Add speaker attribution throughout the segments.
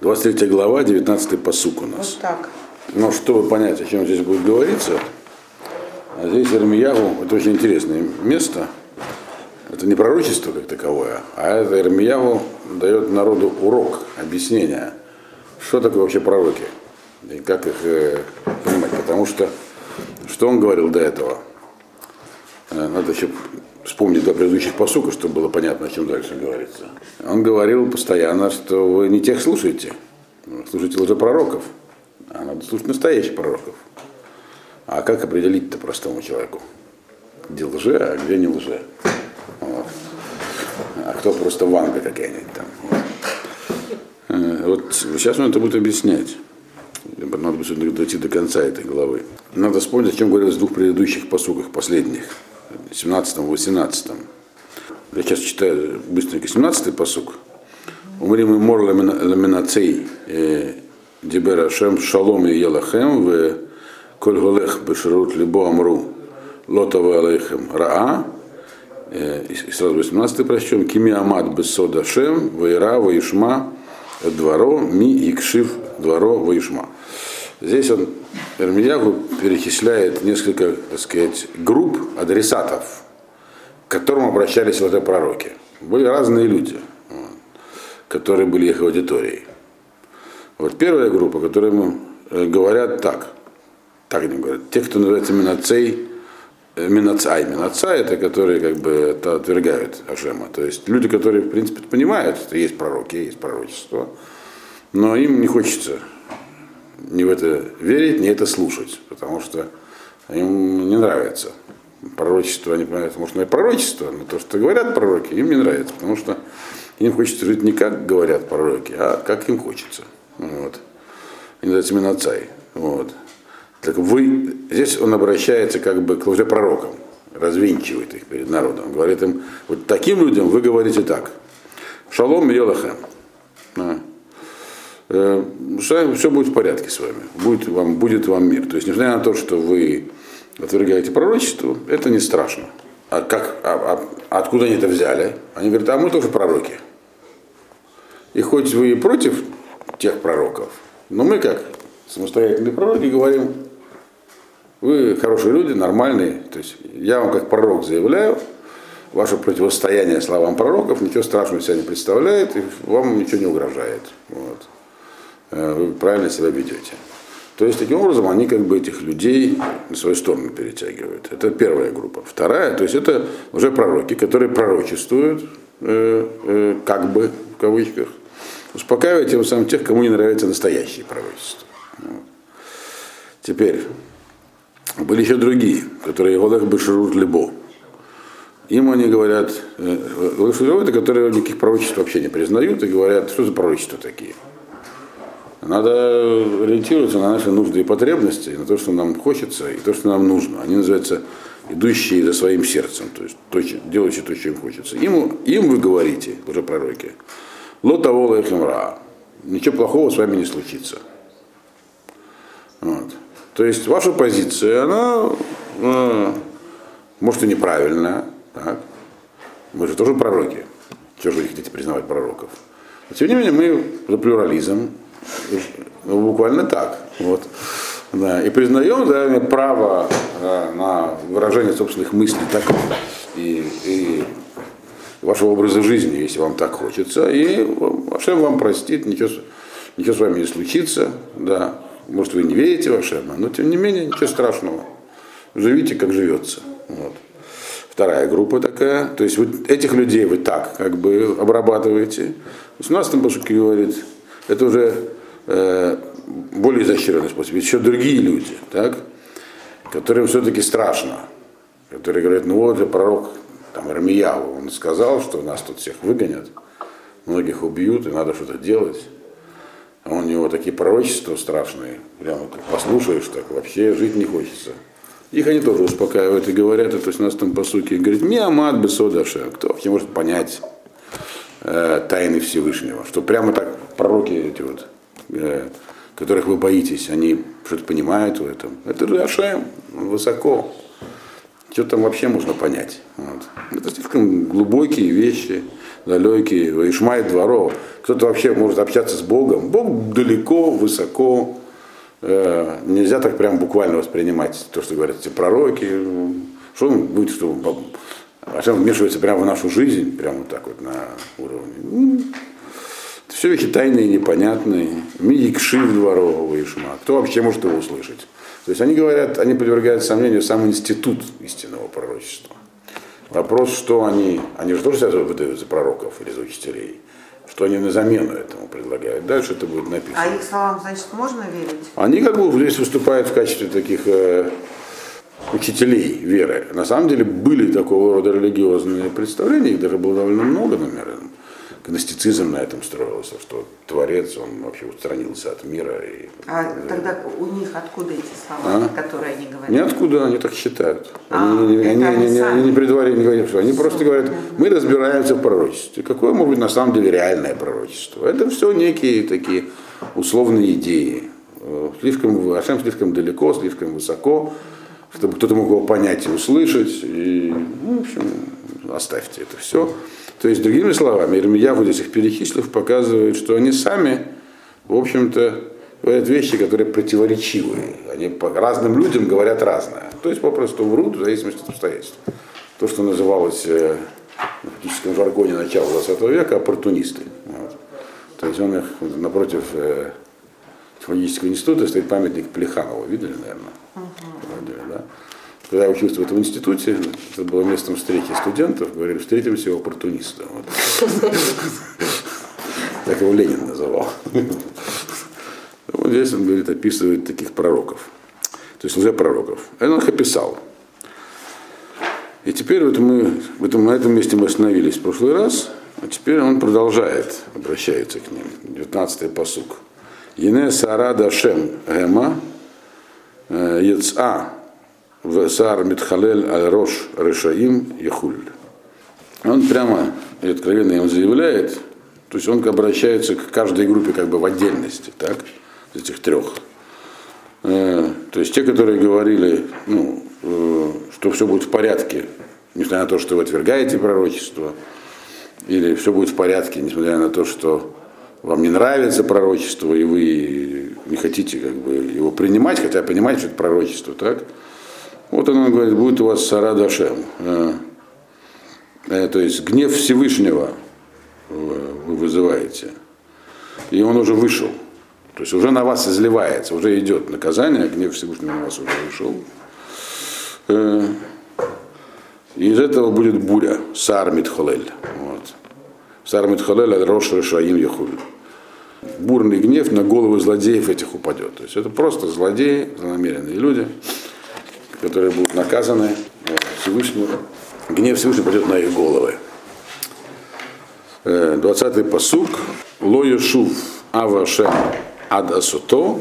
Speaker 1: 23 глава, 19 посук у нас.
Speaker 2: Вот так.
Speaker 1: Но чтобы понять, о чем здесь будет говориться, а здесь Ирмиягу, это очень интересное место, это не пророчество как таковое, а это Ирмиягу дает народу урок, объяснение, что такое вообще пророки и как их э, понимать. Потому что, что он говорил до этого? Э, надо еще вспомнить до предыдущих посуков, чтобы было понятно, о чем дальше говорится. Он говорил постоянно, что вы не тех слушаете, слушаете лжепророков, а надо слушать настоящих пророков. А как определить-то простому человеку? Где лже, а где не лже? Вот. А кто просто ванга какая-нибудь там. Вот. вот сейчас он это будет объяснять. Надо будет дойти до конца этой главы. Надо вспомнить, о чем говорилось в двух предыдущих посуках, последних. 17-18. Я сейчас читаю быстренько 17-й посук. Умрим и мор ламинацей дибер Ашем шалом и елахем в коль голех бешерут либо амру лотове алейхем раа и сразу 18 прочтем кими амад бесод Ашем вейра ваишма дворо ми икшив дворо ваишма Здесь он, Эрмиягу, перечисляет несколько, так сказать, групп адресатов, к которым обращались в это пророки. Были разные люди, которые были их аудиторией. Вот первая группа, которая ему говорят так, так они говорят, те, кто называется Минацей, Минацай. Минацай это которые как бы это отвергают Ашема. То есть люди, которые, в принципе, понимают, что есть пророки, есть пророчество, но им не хочется не в это верить, не это слушать, потому что им не нравится. Пророчество, они понимают, может, и пророчество, но то, что говорят пророки, им не нравится, потому что им хочется жить не как говорят пророки, а как им хочется. Вот. Они называются Минацай. Вот. Так вы, здесь он обращается как бы к лжепророкам, развенчивает их перед народом. Он говорит им, вот таким людям вы говорите так. Шалом Йолахем э, все будет в порядке с вами, будет вам, будет вам мир. То есть, несмотря на то, что вы отвергаете пророчество, это не страшно. А, как, а, а откуда они это взяли? Они говорят, а мы тоже пророки. И хоть вы и против тех пророков, но мы как самостоятельные пророки говорим, вы хорошие люди, нормальные. То есть я вам как пророк заявляю, ваше противостояние словам пророков ничего страшного себя не представляет, и вам ничего не угрожает. Вот. Э, вы правильно себя ведете. То есть таким образом они как бы этих людей на свою сторону перетягивают. Это первая группа. Вторая, то есть это уже пророки, которые пророчествуют, э, э, как бы в кавычках, успокаивая тем самым тех, кому не нравится настоящее пророчество. Вот. Теперь, были еще другие, которые Голех Бешерут Лебо. Им они говорят, э, это которые никаких пророчеств вообще не признают и говорят, что за пророчества такие. Надо ориентироваться на наши нужды и потребности, на то, что нам хочется, и то, что нам нужно. Они называются идущие за своим сердцем, то есть то, делающие то, что им хочется. Им, им вы говорите, уже пророки, лота вола ничего плохого с вами не случится. Вот. То есть ваша позиция, она э, может и неправильная, так? мы же тоже пророки. Чего же вы хотите признавать пророков? Но, тем не менее, мы за плюрализм, буквально так. Вот. Да, и признаем да, право да, на выражение собственных мыслей так, и, и вашего образа жизни, если вам так хочется. И Ашем вам простит, ничего, ничего с вами не случится. Да. Может, вы не верите в Ашема, но тем не менее ничего страшного. Живите, как живется. Вот. Вторая группа такая. То есть вот этих людей вы так как бы обрабатываете. В 18 пошутке говорит, это уже Э, более изощренный способ. Еще другие люди, так, которым все-таки страшно, которые говорят, ну вот пророк там, Армияву, он сказал, что нас тут всех выгонят, многих убьют, и надо что-то делать. А у него такие пророчества страшные, прямо как послушаешь, так вообще жить не хочется. Их они тоже успокаивают и говорят, это есть у нас там по сути, говорит, Миамад Бесодаша, кто вообще может понять э, тайны Всевышнего, что прямо так пророки эти вот Э, которых вы боитесь, они что-то понимают в этом. Это Ашем, высоко. Что там вообще можно понять? Вот. Это слишком глубокие вещи. далекий, Ваишмай дворов. Кто-то вообще может общаться с Богом. Бог далеко, высоко. Э, нельзя так прям буквально воспринимать то, что говорят эти пророки. Что он будет, что Ашем вмешивается прямо в нашу жизнь, прямо вот так вот на уровне. Все вещи тайные, непонятные. Мидикшив дворового Ишма. Кто вообще может его услышать? То есть они говорят, они подвергают сомнению сам институт истинного пророчества. Вопрос, что они, они же тоже себя выдают за пророков или за учителей, что они на замену этому предлагают. Дальше это будет написано.
Speaker 2: А их словам, значит, можно верить?
Speaker 1: Они как бы здесь выступают в качестве таких э, учителей веры. На самом деле были такого рода религиозные представления, их даже было довольно много, наверное гностицизм на этом строился, что Творец, он вообще устранился от мира. И,
Speaker 2: а и, тогда у них откуда эти слова, а? которые они говорят?
Speaker 1: Ниоткуда, они так считают. А, они, они, они, они, они не предварительно говорят, что они просто говорят, мы разбираемся в пророчестве. Какое может быть на самом деле реальное пророчество? Это все некие такие условные идеи. Слишком, Ашем слишком далеко, слишком высоко, чтобы кто-то мог его понять и услышать. И, ну, в общем, оставьте это все. То есть, другими словами, Ирмияву здесь их перечислив показывает, что они сами, в общем-то, говорят вещи, которые противоречивые. Они по разным людям говорят разное. То есть попросту врут в зависимости от обстоятельств. То, что называлось э, в политическом жаргоне начала 20 века оппортунисты. Вот. То есть он их напротив э, технологического института стоит памятник Плеханову. Видели, наверное? Uh-huh. да? Когда я учился в этом институте, это было местом встречи студентов, говорили, встретимся у оппортуниста. Вот. Так его Ленин называл. Вот здесь он говорит, описывает таких пророков. То есть лжепророков. Он их описал. И теперь вот мы этом, на этом месте мы остановились в прошлый раз, а теперь он продолжает, обращается к ним. 19-й посук. Ене Сарада Шем Гема Еца Весар Митхалель Аль-Рош Решаим Яхуль. Он прямо и откровенно им заявляет, то есть он обращается к каждой группе как бы в отдельности, так, из этих трех. Э, то есть те, которые говорили, ну, э, что все будет в порядке, несмотря на то, что вы отвергаете пророчество, или все будет в порядке, несмотря на то, что вам не нравится пророчество, и вы не хотите как бы, его принимать, хотя понимаете, что это пророчество, так? Вот он говорит, будет у вас Сара Дашем. Э, э, то есть гнев Всевышнего вы вызываете. И он уже вышел. То есть уже на вас изливается, уже идет наказание, гнев Всевышнего на вас уже вышел. Э, и из этого будет буря, Сар Митхолель. Вот. Сар Митхолель, Рош Решаим Яхуль. Бурный гнев на головы злодеев этих упадет. То есть это просто злодеи, злонамеренные люди которые будут наказаны Всевышним. Гнев Всевышнего пойдет на их головы. 20-й э, посук. Ло Йошув Авашем Ад Асуто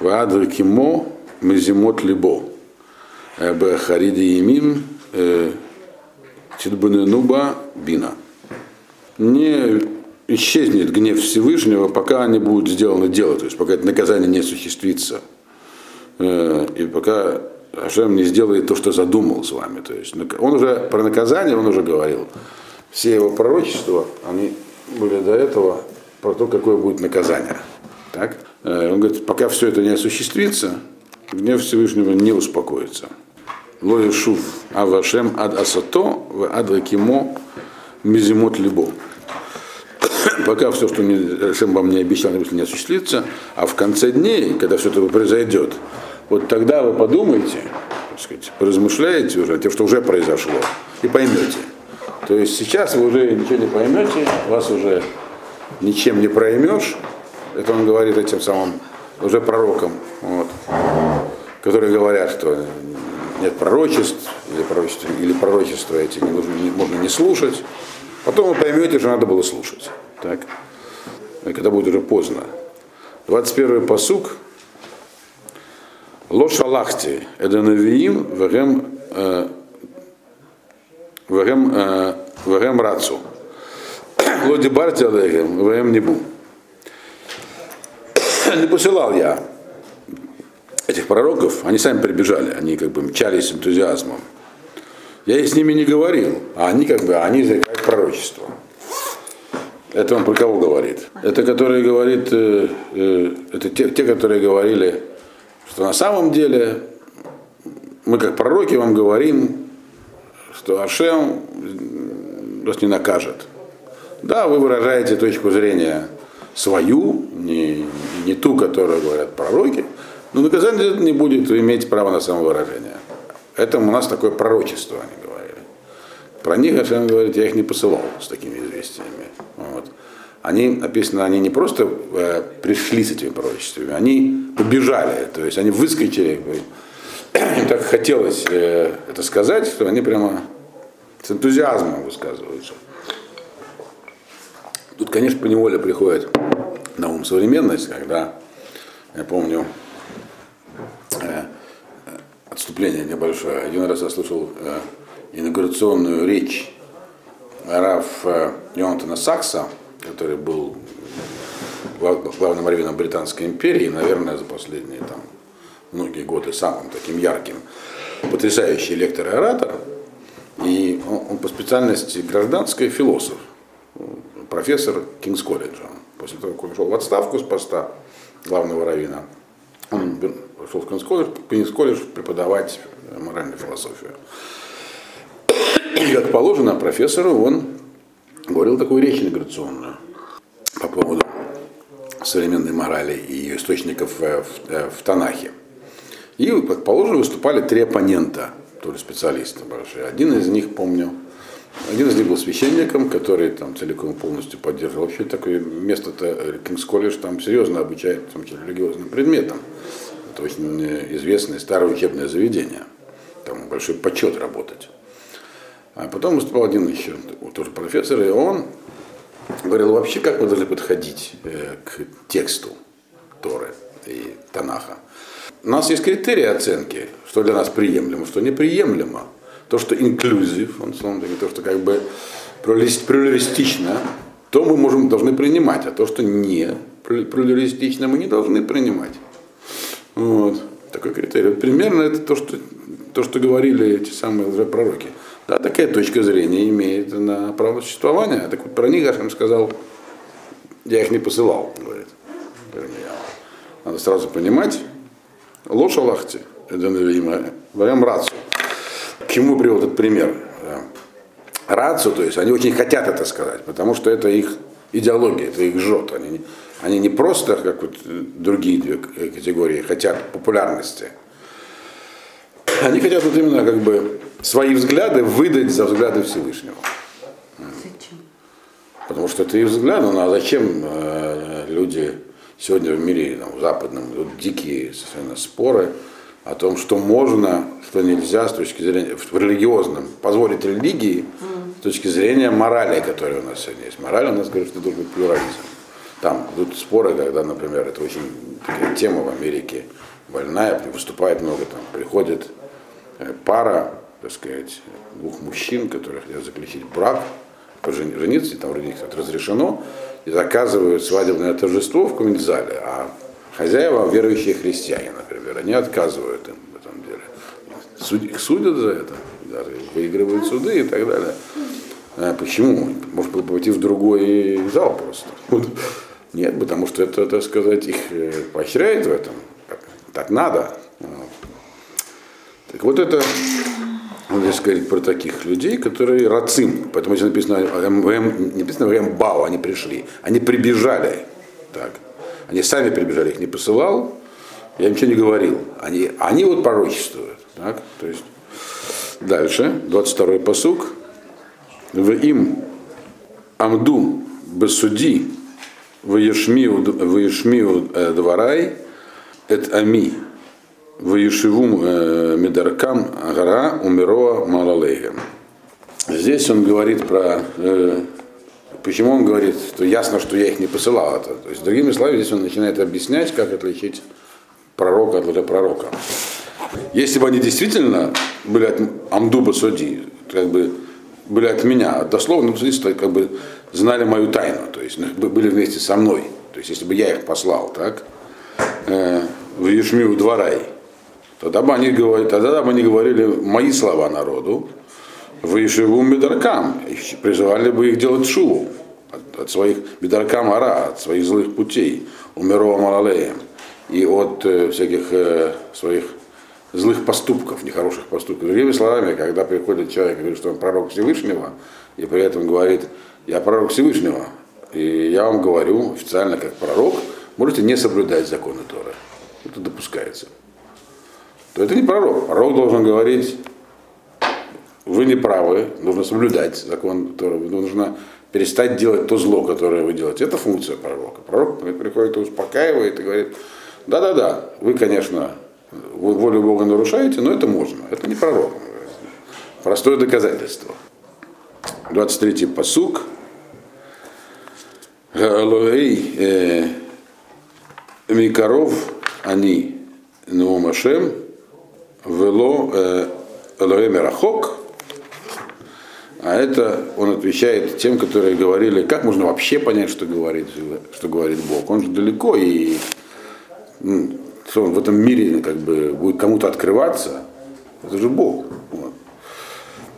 Speaker 1: Ваад Кимо Мезимот Либо э, Б Хариди Емим Тидбаненуба э, Бина. Не исчезнет гнев Всевышнего, пока не будет сделано дело, то есть пока это наказание не осуществится. И пока Ашем не сделает то, что задумал с вами. То есть он уже про наказание он уже говорил. Все его пророчества, они были до этого про то, какое будет наказание. Так? Э, он говорит, пока все это не осуществится, гнев Всевышнего не успокоится. Лоя шув авашем ад асато в ад ракимо мизимот либо. Пока все, что Ашем вам не обещал, не осуществится, а в конце дней, когда все это произойдет, вот тогда вы подумаете, так сказать, поразмышляете уже о том, что уже произошло, и поймете. То есть сейчас вы уже ничего не поймете, вас уже ничем не проймешь. Это он говорит этим самым уже пророкам, вот, которые говорят, что нет пророчеств, или пророчества, или пророчества эти не нужно, не, можно не слушать. Потом вы поймете, что надо было слушать. Так? И когда будет уже поздно. 21 посук, Ло шалахти эденавиим вегем вегем вегем рацу. Ло дебарти алейхем вегем небу. Не посылал я этих пророков, они сами прибежали, они как бы мчались с энтузиазмом. Я и с ними не говорил, а они как бы, они заикают пророчество. Это он про кого говорит? Это которые говорит, э, э, это те, те, которые говорили, что на самом деле мы как пророки вам говорим, что Ашем вас не накажет. Да, вы выражаете точку зрения свою, не, не ту, которую говорят пророки, но наказание не будет иметь права на самовыражение. Это у нас такое пророчество, они говорили. Про них Ашем говорит, я их не посылал с такими известиями. Вот. Они, написано, они не просто э, пришли с этими пророчествами, они побежали, то есть они выскочили, им так хотелось э, это сказать, что они прямо с энтузиазмом высказываются. Тут, конечно, по неволе приходит на ум современность, когда, я помню, э, отступление небольшое. Один раз я слушал э, инаугурационную речь Раф э, Йонатана Сакса, который был главным раввином Британской империи, наверное, за последние там, многие годы самым таким ярким. Потрясающий лектор и оратор. И он, он по специальности гражданский философ, профессор Кингс-колледжа. После того, как он ушел в отставку с поста главного раввина, он пошел в Кингс-колледж преподавать моральную философию. И, как положено профессору, он говорил такую речь интеграционную по поводу современной морали и ее источников в, в, в Танахе. И, положено, выступали три оппонента, тоже специалисты большие. Один из них, помню, один из них был священником, который там целиком полностью поддерживал. Вообще такое место-то, Кингс колледж, там серьезно обучает, числе религиозным предметам. Это очень известное старое учебное заведение. Там большой почет работать. А потом выступал один еще тоже профессор, и он говорил вообще, как мы должны подходить э, к тексту Торы и Танаха. У нас есть критерии оценки, что для нас приемлемо, что неприемлемо. То, что инклюзив, он то, что как бы плюристично, то мы можем, должны принимать, а то, что не плюристично, мы не должны принимать. Вот. Такой критерий. Примерно это то, что, то, что говорили эти самые пророки. Да, такая точка зрения имеет на право существования. Так вот про них Ашем сказал, я их не посылал, говорит. Надо сразу понимать, ложь Аллахти, это прям рацию. К чему привел этот пример? Рацию, то есть они очень хотят это сказать, потому что это их идеология, это их жжет. Они, они не просто, как вот другие две категории, хотят популярности. Они хотят вот именно как бы свои взгляды выдать за взгляды Всевышнего. Зачем? Потому что это их взгляды, ну а зачем э, люди сегодня в мире, там, в западном, идут дикие совершенно споры о том, что можно, что нельзя с точки зрения, в религиозном, позволить религии с точки зрения морали, которая у нас сегодня есть. Мораль у нас говорит, что должен быть плюрализм. Там идут споры, когда, например, это очень такая тема в Америке, больная, выступает много, там приходит э, пара, так сказать, двух мужчин, которые хотят заключить брак, жениться, там вроде них это разрешено, и заказывают свадебное торжество в каком-нибудь зале, а хозяева верующие христиане, например, они отказывают им в этом деле. Суд, их судят за это, даже выигрывают суды и так далее. А почему? Может было пойти в другой зал просто. Нет, потому что это, так сказать, их э, поощряет в этом. Так надо. Так вот это он здесь говорит про таких людей, которые рацим. Поэтому здесь написано, МВМ, не написано МВМ они пришли. Они прибежали. Так. Они сами прибежали, их не посылал. Я ничего не говорил. Они, они вот пророчествуют. Так? То есть, дальше, 22-й посук. В им амду бесуди в ешмиу э, дварай эт ами Ваешиву э, Медаркам Агара Умироа Малалейгам. Здесь он говорит про э, почему он говорит, что ясно, что я их не посылал. Это. То есть, другими словами, здесь он начинает объяснять, как отличить пророка от лжепророка. Если бы они действительно были от Амдуба Суди, как бы были от меня, дословно, ну, как бы знали мою тайну, то есть были вместе со мной. То есть, если бы я их послал, так, э, в Ешмию дворай, Тогда бы они говорили, тогда бы они говорили мои слова народу, вы живу медаркам, и призывали бы их делать шуву. от, от своих бедаркамара, от своих злых путей, умерова малалеем, и от э, всяких э, своих злых поступков, нехороших поступков. Другими словами, когда приходит человек и говорит, что он пророк Всевышнего, и при этом говорит, я пророк Всевышнего, и я вам говорю официально как пророк, можете не соблюдать законы Торы. Это допускается. То это не пророк. Пророк должен говорить, вы не правы, нужно соблюдать закон Торы, нужно перестать делать то зло, которое вы делаете. Это функция пророка. Пророк приходит и успокаивает и говорит, да-да-да, вы, конечно, волю Бога нарушаете, но это можно. Это не пророк. Простое доказательство. 23-й посук. Элоэй э, Микаров они Нуумашем Вело э, Элоэй Мерахок. А это он отвечает тем, которые говорили, как можно вообще понять, что говорит, что говорит Бог. Он же далеко и что он в этом мире как бы будет кому-то открываться, это же Бог. Вот.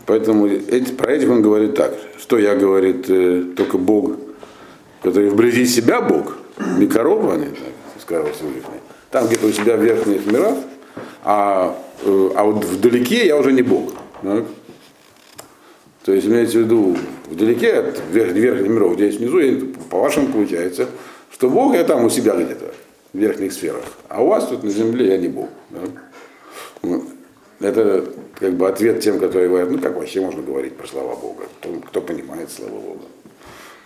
Speaker 1: Поэтому эти, про этих он говорит так, что я, говорит, э, только Бог, который вблизи себя Бог, Микарова, они так сказал Всевышний, там где-то у себя в верхних мирах, а, а вот вдалеке я уже не Бог. Так? То есть имеется в виду вдалеке от верх, верхних миров, где есть внизу, по-вашему получается, что Бог я там у себя где-то в верхних сферах. А у вас тут на земле я не Бог. Да? Это как бы ответ тем, которые говорят, ну как вообще можно говорить про слова Бога? Кто, кто понимает слова Бога?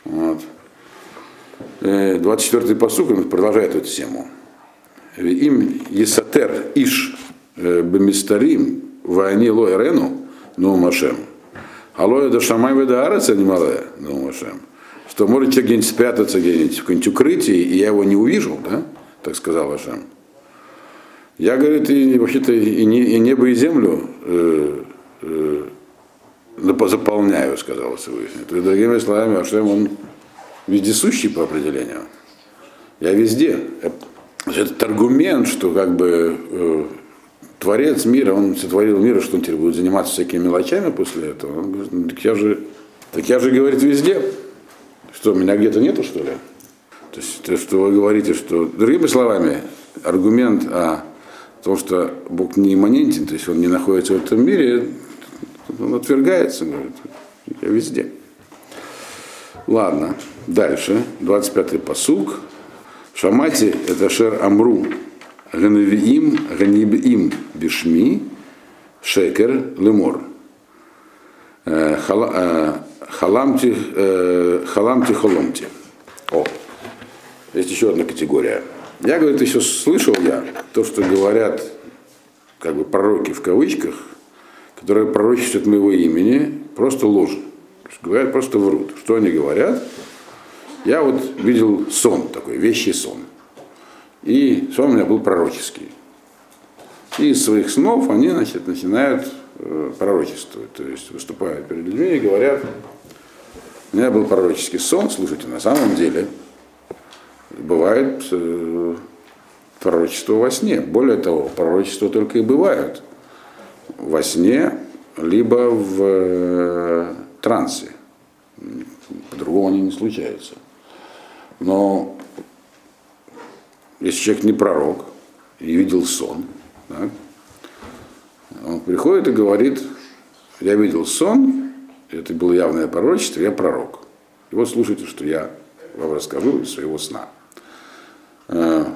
Speaker 1: Вот. 24-й посук он продолжает эту тему. Им Есатер Иш э, Бемистарим Вайни Лоэрену Нумашем. Алоэ да Шамай Веда Араца Немалая Нумашем. Что может человек где-нибудь спрятаться где-нибудь в каком-нибудь укрытии, и я его не увижу, да? так сказал Ашем. Я, говорит, и вообще-то и, не, и небо, и землю э, э, заполняю, сказал Всевышний. То есть, другими словами, Ашем, он вездесущий по определению. Я везде. Этот аргумент, что как бы э, Творец мира, он сотворил мир, что он теперь будет заниматься всякими мелочами после этого. Он говорит, ну, так я же, так я же, говорит, везде. Что, меня где-то нету, что ли? То есть то, что вы говорите, что, другими словами, аргумент о том, что Бог не имманентен, то есть он не находится в этом мире, он отвергается, говорит, я везде. Ладно, дальше, 25-й посуг. Шамати это шер амру, ганавиим, ганибим бишми, шекер лемор. Халамти, халамти холомти. О, есть еще одна категория. Я, говорит, еще слышал я то, что говорят как бы пророки в кавычках, которые пророчествуют моего имени, просто ложь. Говорят, просто врут. Что они говорят? Я вот видел сон такой, вещий сон. И сон у меня был пророческий. И из своих снов они значит, начинают э, пророчествовать, то есть выступают перед людьми и говорят, у меня был пророческий сон, слушайте, на самом деле, бывает э, пророчество во сне. Более того, пророчества только и бывают во сне, либо в э, трансе. По-другому они не случаются. Но если человек не пророк и видел сон, так, он приходит и говорит, я видел сон, это было явное пророчество, я пророк. И вот слушайте, что я вам расскажу из своего сна. Э,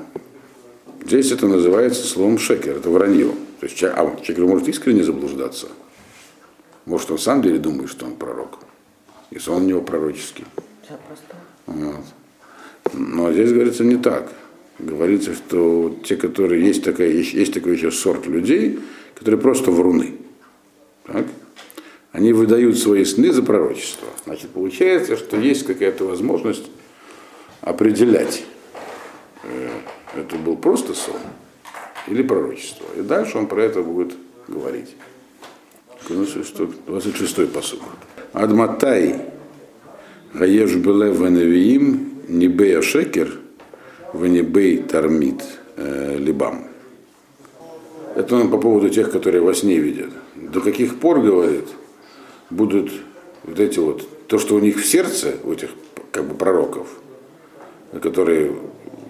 Speaker 1: здесь это называется словом шекер, это вранье. То есть а, человек может искренне заблуждаться. Может, он сам деле думает, что он пророк. Если он у него пророческий. Вот. Но здесь говорится не так. Говорится, что те, которые есть, такая, есть, есть такой еще сорт людей, которые просто вруны. Так? Они выдают свои сны за пророчество. Значит, получается, что есть какая-то возможность определять, Э, это был просто сон или пророчество. И дальше он про это будет говорить. 26-й посуд. Адматай Гаеш Белев Веневиим Нибея Шекер Венебей Тармит э, Либам. Это он по поводу тех, которые во сне видят. До каких пор, говорит, будут вот эти вот то, что у них в сердце, у этих как бы пророков, которые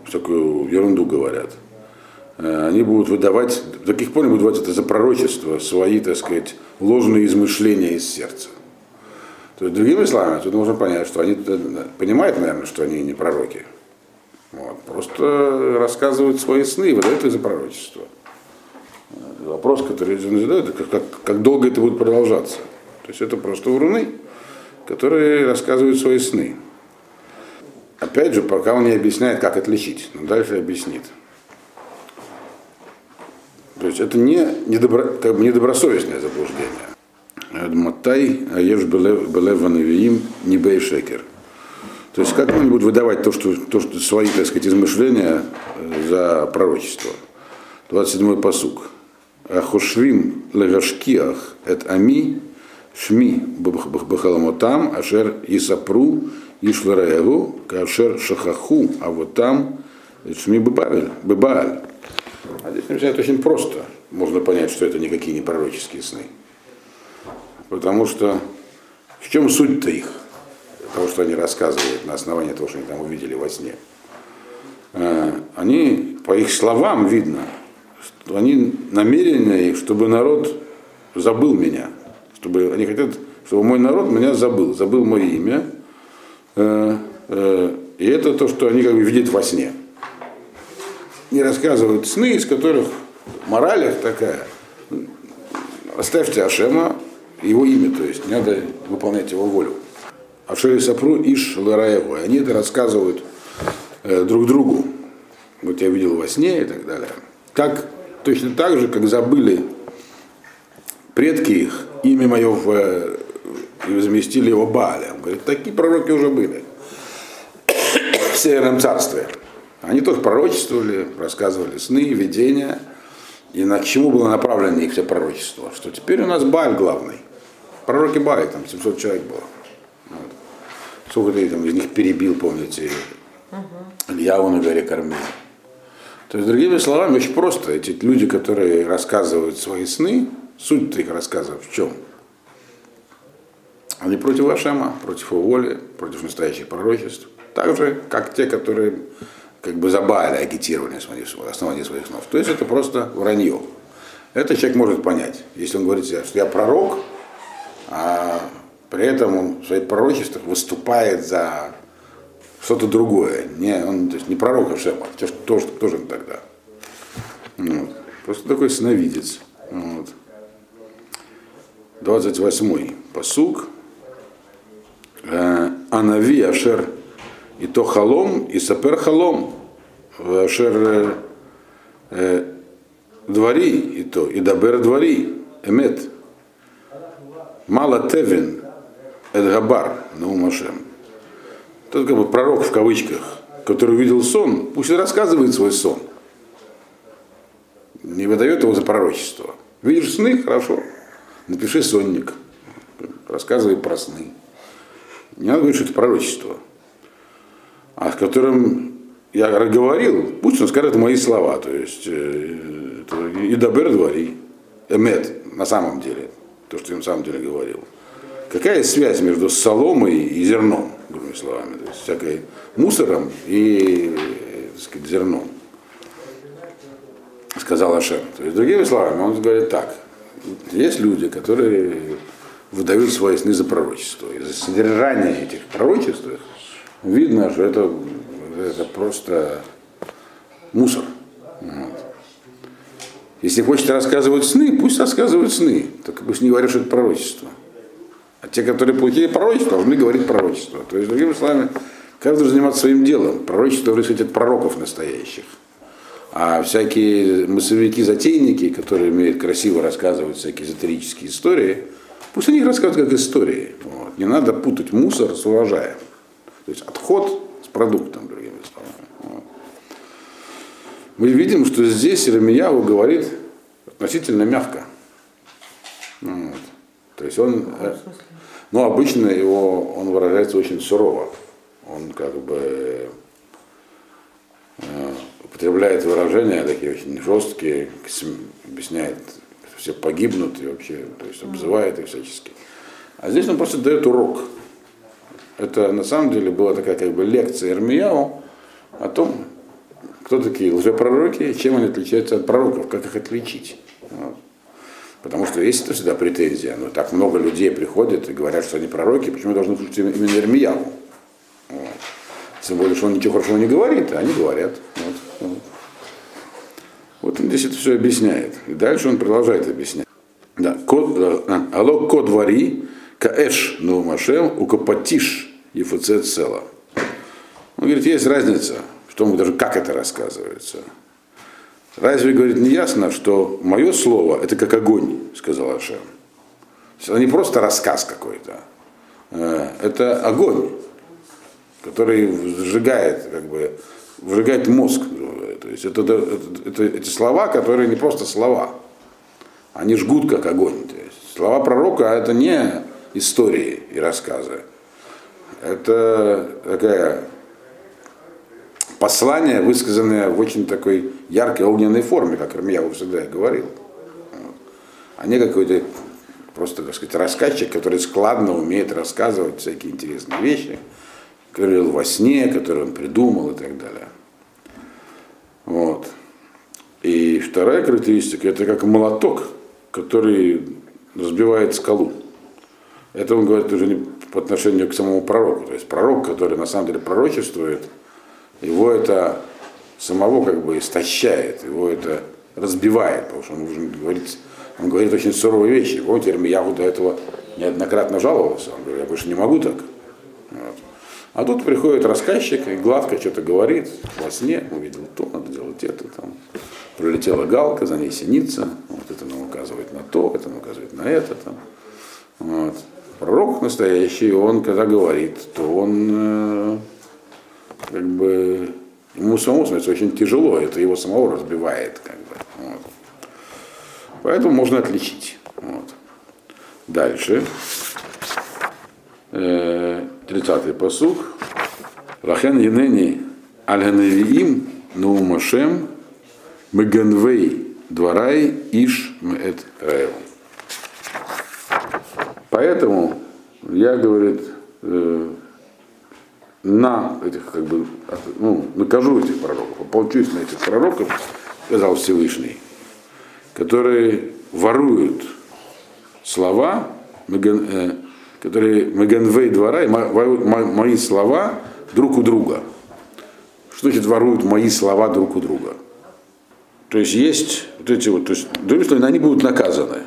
Speaker 1: всякую ерунду говорят, э, они будут выдавать, до каких пор они будут выдавать это за пророчество, свои, так сказать, ложные измышления из сердца. То есть, другими словами, тут можно понять, что они понимают, наверное, что они не пророки. Вот. Просто рассказывают свои сны и выдают их за пророчество. Вопрос, который он задает, это как, как долго это будет продолжаться. То есть это просто уруны, которые рассказывают свои сны. Опять же, пока он не объясняет, как отличить, но дальше объяснит. То есть это не недобро, как бы недобросовестное заблуждение. Матай, Аеш Белеван Ивиим, Нибей Шекер. То есть как они будут выдавать то, что, то, что свои, так сказать, измышления э, за пророчество. 27-й посук. Ахушвим легашкиах эт ами шми бахаламотам ашер исапру ишлараеву кашер шахаху а вот там шми бебааль. А здесь начинает очень просто. Можно понять, что это никакие не пророческие сны. Потому что в чем суть-то их? Того, что они рассказывают на основании того, что они там увидели во сне. Э, они, по их словам видно, что они намерены, чтобы народ забыл меня. Чтобы они хотят, чтобы мой народ меня забыл, забыл мое имя. Э, э, и это то, что они как бы видят во сне. Не рассказывают сны, из которых мораль их такая. Оставьте Ашема, его имя, то есть не надо выполнять его волю. Ашери Сапру Иш Лараеву. Они это рассказывают э, друг другу. Вот я видел во сне и так далее. Как, точно так же, как забыли предки их, имя мое в, э, и заместили его Баалем. Говорит, такие пророки уже были в Северном царстве. Они тоже пророчествовали, рассказывали сны, видения. И на к чему было направлено их все пророчество? Что теперь у нас Баль главный. Пророки Бали, там 700 человек было. Вот. Сколько ты там из них перебил, помните, угу. Ильяву на горе Кармель. То есть, другими словами, очень просто. Эти люди, которые рассказывают свои сны, суть их рассказов в чем? Они против Ашема, против его воли, против настоящих пророчеств. Так же, как те, которые как бы забавили, агитировали на основании своих снов. То есть это просто вранье. Это человек может понять. Если он говорит что я пророк, а при этом он в своих пророчествах выступает за что-то другое. Не, он то есть не пророк Ашема, тоже, тоже тогда. Вот. Просто такой сновидец. Вот. 28-й посук. Э, Анави Ашер и то халом, и сапер халом. Ашер э, э, двори, и то, и дабер двори. Эмет. Мало Тевин Эдгабар Наумашем. Тот как бы пророк в кавычках, который увидел сон, пусть и рассказывает свой сон. Не выдает его за пророчество. Видишь сны? Хорошо. Напиши сонник. Рассказывай про сны. Не надо говорить, что это пророчество. А с которым я говорил, пусть он скажет мои слова. То есть, э, и добер двори. Эмет, на самом деле то, что я на самом деле говорил. Какая связь между соломой и зерном, другими словами, то есть всякой мусором и так сказать, зерном? Сказал Ашем. То есть, другими словами, он говорит так. Есть люди, которые выдают свои сны за пророчество. И за содержание этих пророчеств видно, что это, это просто мусор. Вот. Если хочет рассказывать сны, пусть рассказывают сны. Только пусть не говорят, что это пророчество. Те, которые плохие пророчества, должны говорить пророчество. То есть, другими словами, каждый должен заниматься своим делом. Пророчество происходит от пророков настоящих. А всякие массовики-затейники, которые умеют красиво рассказывать всякие эзотерические истории, пусть они их рассказывают как истории. Вот. Не надо путать мусор с урожаем. То есть отход с продуктом, другими словами мы видим, что здесь Иеремияу говорит относительно мягко. Вот. То есть он, ну, обычно его, он выражается очень сурово. Он как бы э, употребляет выражения такие очень жесткие, объясняет, что все погибнут и вообще, то есть обзывает их всячески. А здесь он просто дает урок. Это на самом деле была такая как бы лекция Ирмияу о том, кто такие лжепророки, чем они отличаются от пророков, как их отличить. Вот. Потому что есть это всегда претензия. Ну, так много людей приходят и говорят, что они пророки, почему должны слушать именно Ирмияу? Вот. Тем более, что он ничего хорошего не говорит, а они говорят. Вот, вот. вот он здесь это все объясняет. И дальше он продолжает объяснять. Да, код, а, алло код вари, каэш ну машем, укопатиш ефуцет цела. Он говорит, есть разница в том, даже как это рассказывается. Разве, говорит, не ясно, что мое слово это как огонь, сказал Ашем. Это не просто рассказ какой-то. Э, это огонь, который сжигает, как бы, выжигает мозг. То есть это, это, это, эти слова, которые не просто слова, они жгут как огонь. То есть слова пророка это не истории и рассказы. Это такая послание, высказанное в очень такой яркой огненной форме, как Рамьяву всегда говорил. А не какой-то просто, так сказать, рассказчик, который складно умеет рассказывать всякие интересные вещи, был во сне, который он придумал и так далее. Вот. И вторая характеристика, это как молоток, который разбивает скалу. Это он говорит уже не по отношению к самому пророку. То есть пророк, который на самом деле пророчествует – его это самого как бы истощает, его это разбивает, потому что он должен говорить, он говорит очень суровые вещи. Помните, Ирмиягу до этого неоднократно жаловался, он говорит, я больше не могу так. Вот. А тут приходит рассказчик и гладко что-то говорит, во сне увидел то, надо делать это, там пролетела галка, за ней синица, вот это нам указывает на то, это нам указывает на это. Там. Вот. Пророк настоящий, он когда говорит, то он э, как бы ему самому становится очень тяжело, это его самого разбивает. Как бы, вот. Поэтому можно отличить. Вот. Дальше. 30-й э, посух. Рахен Енени Аль-Ганавиим Наумашем Меганвей Дварай Иш Меэт Раев. Поэтому я, говорит, э, на этих, как бы, ну, накажу этих пророков, ополчусь на этих пророков, сказал Всевышний, которые воруют слова, э, которые Меганвей двора, мои слова друг у друга. Что значит воруют мои слова друг у друга? То есть есть вот эти вот, то есть, другими словами, они будут наказаны.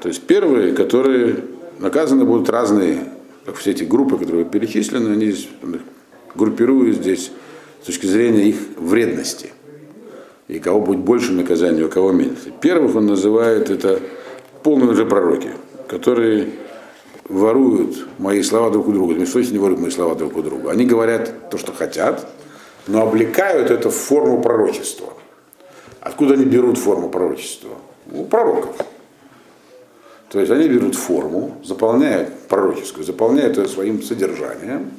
Speaker 1: То есть первые, которые наказаны будут разные как все эти группы, которые перечислены, они группируют здесь с точки зрения их вредности. И кого будет больше наказания, у кого меньше. Первых он называет это полные уже пророки, которые воруют мои слова друг у друга. Ну, что они воруют мои слова друг у друга? Они говорят то, что хотят, но облекают это в форму пророчества. Откуда они берут форму пророчества? У пророков. То есть они берут форму, заполняют пророческую, заполняют ее своим содержанием,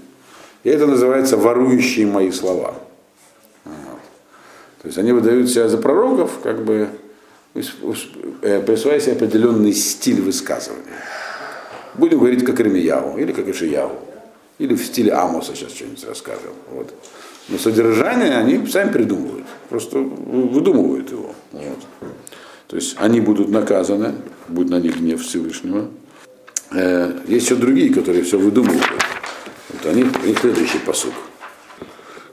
Speaker 1: и это называется ворующие мои слова. Вот. То есть они выдают себя за пророков, как бы э, присваивая себе определенный стиль высказывания. Будем говорить как Ремияу, или как Ишияу, или в стиле Амоса сейчас что-нибудь расскажем. Вот. Но содержание они сами придумывают, просто выдумывают его. Вот. То есть они будут наказаны, будет на них гнев Всевышнего. Э, есть еще другие, которые все выдумывают. Вот они, у следующий посук,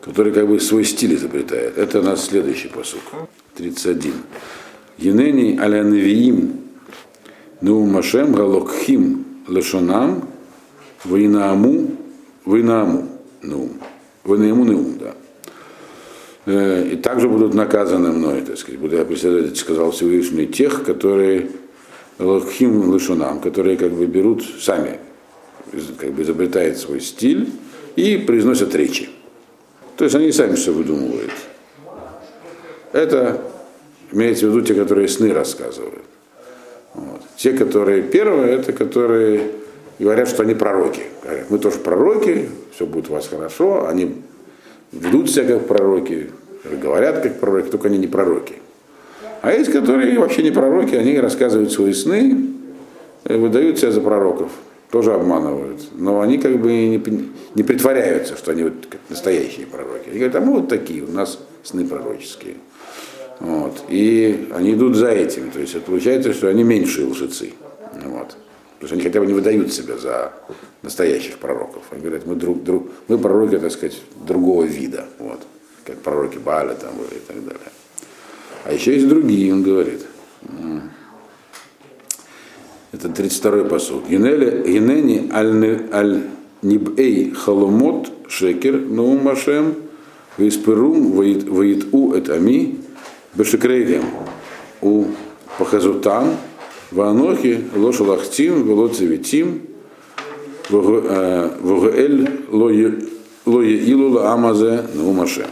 Speaker 1: который как бы свой стиль изобретает. Это у нас следующий посук, 31. Енени аля навиим Машем галокхим лешонам вейнааму вейнааму ну вейнааму неум, да. Э, и также будут наказаны мной, так сказать, буду я преследовать, сказал Всевышний, тех, которые лохим лышунам, которые как бы берут сами, как бы изобретают свой стиль и произносят речи. То есть они сами все выдумывают. Это имеется в виду те, которые сны рассказывают. Вот. Те, которые первые, это которые говорят, что они пророки. Говорят, мы тоже пророки, все будет у вас хорошо. Они ведут себя как пророки, говорят как пророки, только они не пророки. А есть, которые вообще не пророки, они рассказывают свои сны, выдают себя за пророков. тоже обманывают. Но они как бы не, не притворяются, что они вот настоящие пророки. Они говорят, а мы вот такие, у нас сны пророческие. Вот. И они идут за этим. То есть это получается, что они меньшие лжецы. Потому они хотя бы не выдают себя за настоящих пророков. Они говорят, мы, друг, друг, мы пророки, так сказать, другого вида. Вот. Как пророки Баля там и так далее. А еще есть другие, он говорит. Это 32-й посуд. Генени аль-нибэй халомот шекер наум машем виспирум ваиту эт ами бешекрейгем у пахазутан ванохи лошалахтим велоцевитим вгаэль лое илула амазе наум машем.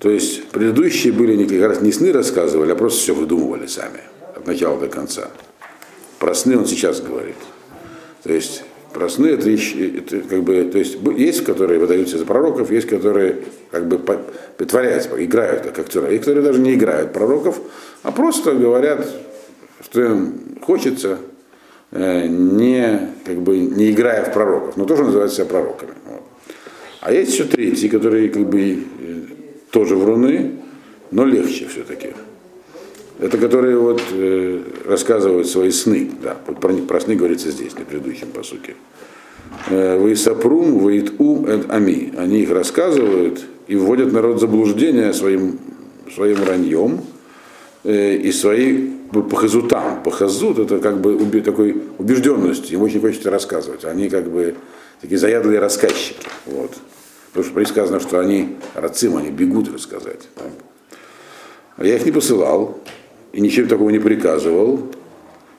Speaker 1: То есть предыдущие были как раз не сны рассказывали, а просто все выдумывали сами от начала до конца. Про сны он сейчас говорит. То есть про сны это, это как бы, то есть есть, которые выдаются за пророков, есть, которые как бы притворяются, играют как актеры, есть, которые даже не играют пророков, а просто говорят, что им хочется, э, не, как бы, не играя в пророков, но тоже называют себя пророками. Вот. А есть еще третьи, которые как бы э, тоже вруны, но легче все-таки. Это которые вот э, рассказывают свои сны. Да, про, про сны говорится здесь, на предыдущем посуке. Э, Вейсапрум, Вейту, Ами. Они их рассказывают и вводят народ в заблуждение своим, своим раньем э, и своей похазутам. Похазут это как бы уби, такой убежденностью. Им очень хочется рассказывать. Они как бы такие заядлые рассказчики. Вот. Потому что предсказано, что они рацим, они бегут рассказать. Да? Я их не посылал, и ничем такого не приказывал.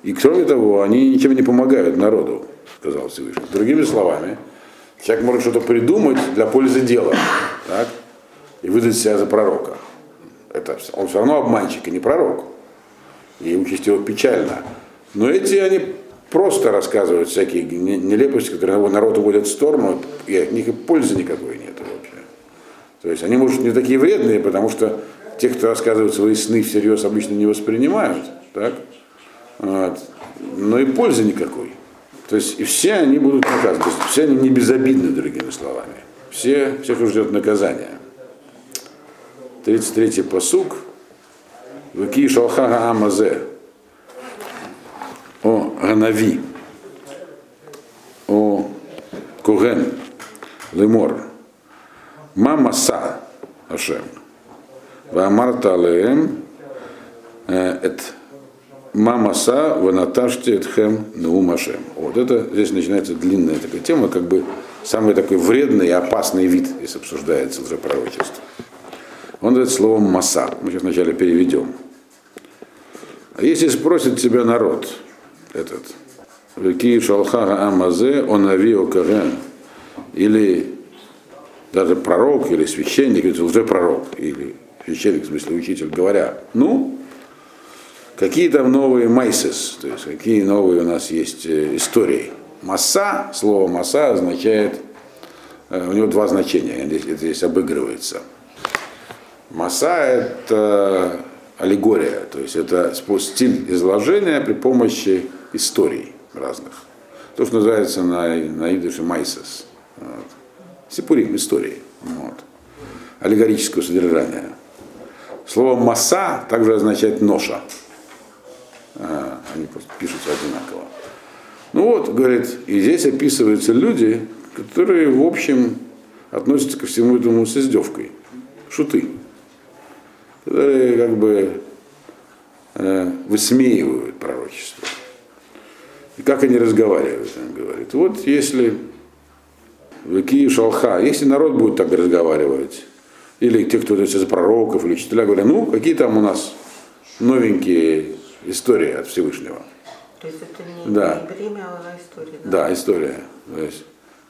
Speaker 1: И кроме того, они ничем не помогают народу, сказал Всевышний. Другими словами, человек может что-то придумать для пользы дела так? и выдать себя за пророка. Это, он все равно обманщик и не пророк. И участь его печально. Но эти, они просто рассказывают всякие нелепости, которые народ уводят в сторону, и от них и пользы никакой нет вообще. То есть они, может, не такие вредные, потому что те, кто рассказывают свои сны всерьез, обычно не воспринимают, так? Вот. но и пользы никакой. То есть и все они будут наказаны. Все они не безобидны, другими словами. Все, всех ждет наказание. 33-й посук. Вики шалхага амазе. О Ганави. О Куген. Лемор. Мамаса Ашем. Вамарта алеем эт мамаса ванаташте этхем наумашем. Вот это здесь начинается длинная такая тема, как бы самый такой вредный и опасный вид, если обсуждается лжепророчество. Он дает слово маса. Мы сейчас вначале переведем. А если спросит тебя народ, этот, Вики Шалхага Амазе, он авио Карен, или даже пророк, или священник, или уже пророк, или священник, в смысле учитель, говоря, ну, какие там новые майсес, то есть какие новые у нас есть э, истории. Масса, слово масса означает, э, у него два значения, здесь, это здесь обыгрывается. Масса это аллегория, то есть это стиль изложения при помощи историй разных. То, что называется на, на идыше майсес. Вот. Сипурим, истории. Вот. Аллегорического содержания. Слово масса также означает ноша. А, они пишутся одинаково. Ну вот, говорит, и здесь описываются люди, которые, в общем, относятся ко всему этому с издевкой. Шуты. Которые как бы э, высмеивают пророчество. И как они разговаривают, он говорит. Вот если в Киев Шалха, если народ будет так разговаривать, или те, кто за пророков, или учителя, говорят, ну, какие там у нас новенькие истории от Всевышнего.
Speaker 2: То есть это не, да. не время, а история. Да,
Speaker 1: да история. То есть,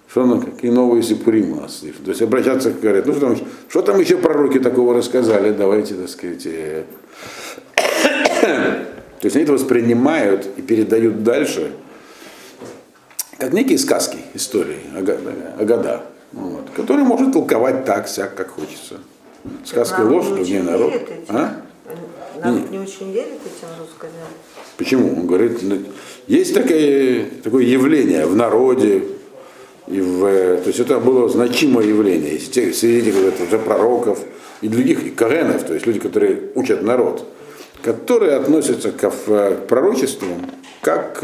Speaker 1: что ну, какие новые сипурим у нас. То есть обращаться, говорят, ну что там, что там еще пророки такого рассказали, давайте, так сказать. Э, то есть они это воспринимают и передают дальше, как некие сказки, истории, агада вот, который может толковать так, всяк, как хочется. Сказка ложь, другие народ.
Speaker 2: А? Народ не очень верит этим рассказам.
Speaker 1: Почему? Он говорит, ну, есть такое, такое явление в народе, и в, то есть это было значимое явление. Среди этих уже пророков и других, и каренов, то есть люди, которые учат народ, которые относятся к, к пророчествам как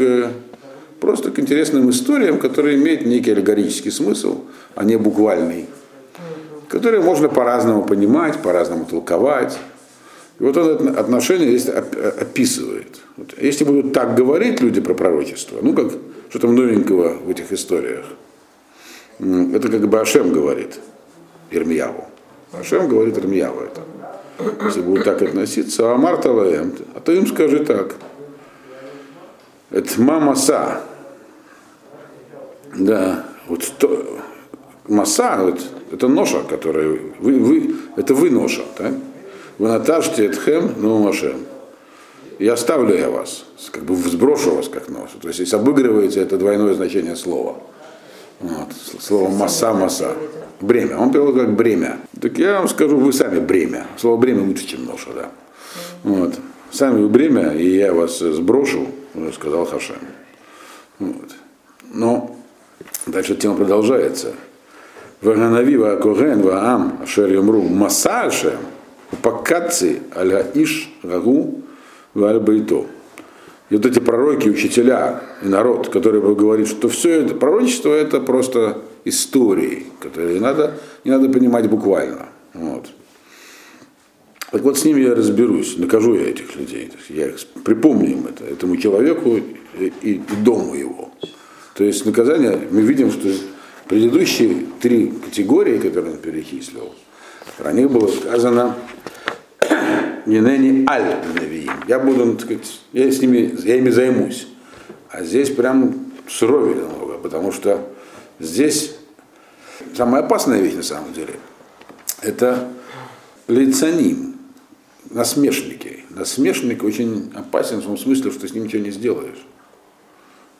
Speaker 1: просто к интересным историям, которые имеют некий аллегорический смысл, а не буквальный, которые можно по-разному понимать, по-разному толковать. И вот он это отношение здесь описывает. Вот, если будут так говорить люди про пророчество, ну как что там новенького в этих историях, это как бы Ашем говорит Ирмияву. Ашем говорит Ирмияву это. Если будут так относиться, а Марта Лаэм, а то им скажи так. Это мамаса. Да, вот то, маса, вот, это ноша, которая вы, вы, это вы ноша, да? Вы натажьте этхем, ну машем. И оставлю я вас, как бы сброшу вас как ношу. То есть, если обыгрываете это двойное значение слова. Вот, слово масса, масса. Бремя. Он перевел как бремя. Так я вам скажу, вы сами бремя. Слово бремя лучше, чем ноша, да. Вот. Сами вы бремя, и я вас сброшу, сказал Хашем. Вот. Но дальше тема продолжается. Ваганавива Коген Ваам Ашер Юмру Маса Ашем Упакатцы Аля Иш Гагу Вальбайто. И вот эти пророки, учителя и народ, которые говорит, что все это пророчество это просто истории, которые надо, не надо понимать буквально. Вот. Так вот с ними я разберусь, накажу я этих людей. Я их припомню им это, этому человеку и, и дому его. То есть наказание, мы видим, что предыдущие три категории, которые он перечислил, про них было сказано Нинени аль навиим. Я буду, так сказать, я с ними, я ими займусь. А здесь прям суровее намного, потому что здесь самая опасная вещь на самом деле. Это лицаним, насмешники. Насмешник очень опасен в том смысле, что с ним ничего не сделаешь.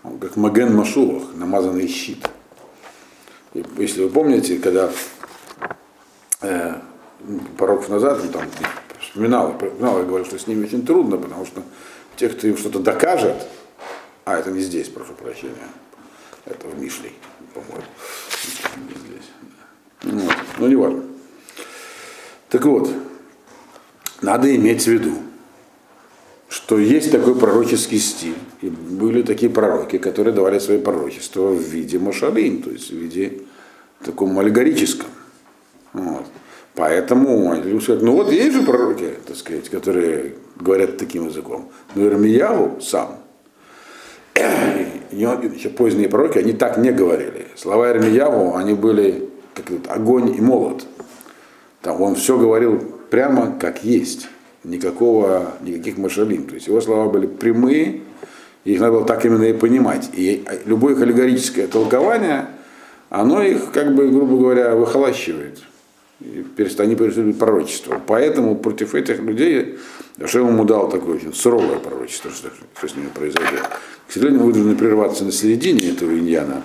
Speaker 1: Он как Маген Машулах, намазанный щит. И если вы помните, когда э, порог назад, он там вспоминал, вспоминал и говорил, что с ними очень трудно, потому что те, кто им что-то докажет, а это не здесь, прошу прощения, это в Мишлей, по-моему, не здесь. Вот. Ну, не важно. Так вот, надо иметь в виду, что есть такой пророческий стиль. И были такие пророки, которые давали свои пророчества в виде машалин, то есть в виде таком аллегорическом. Вот. Поэтому люди сказать, ну вот есть же пророки, так сказать, которые говорят таким языком. Но Ирмияу сам, еще поздние пророки, они так не говорили. Слова Ирмияву, они были как огонь и молот. Там он все говорил прямо как есть. Никакого, никаких машалин. То есть его слова были прямые, их надо было так именно и понимать. И любое аллегорическое толкование, оно их, как бы, грубо говоря, выхолащивает и они перестали пророчество. Поэтому против этих людей Ашем ему дал такое очень суровое пророчество, что, что с ними произойдет. К сожалению, вынуждены прерваться на середине этого иньяна.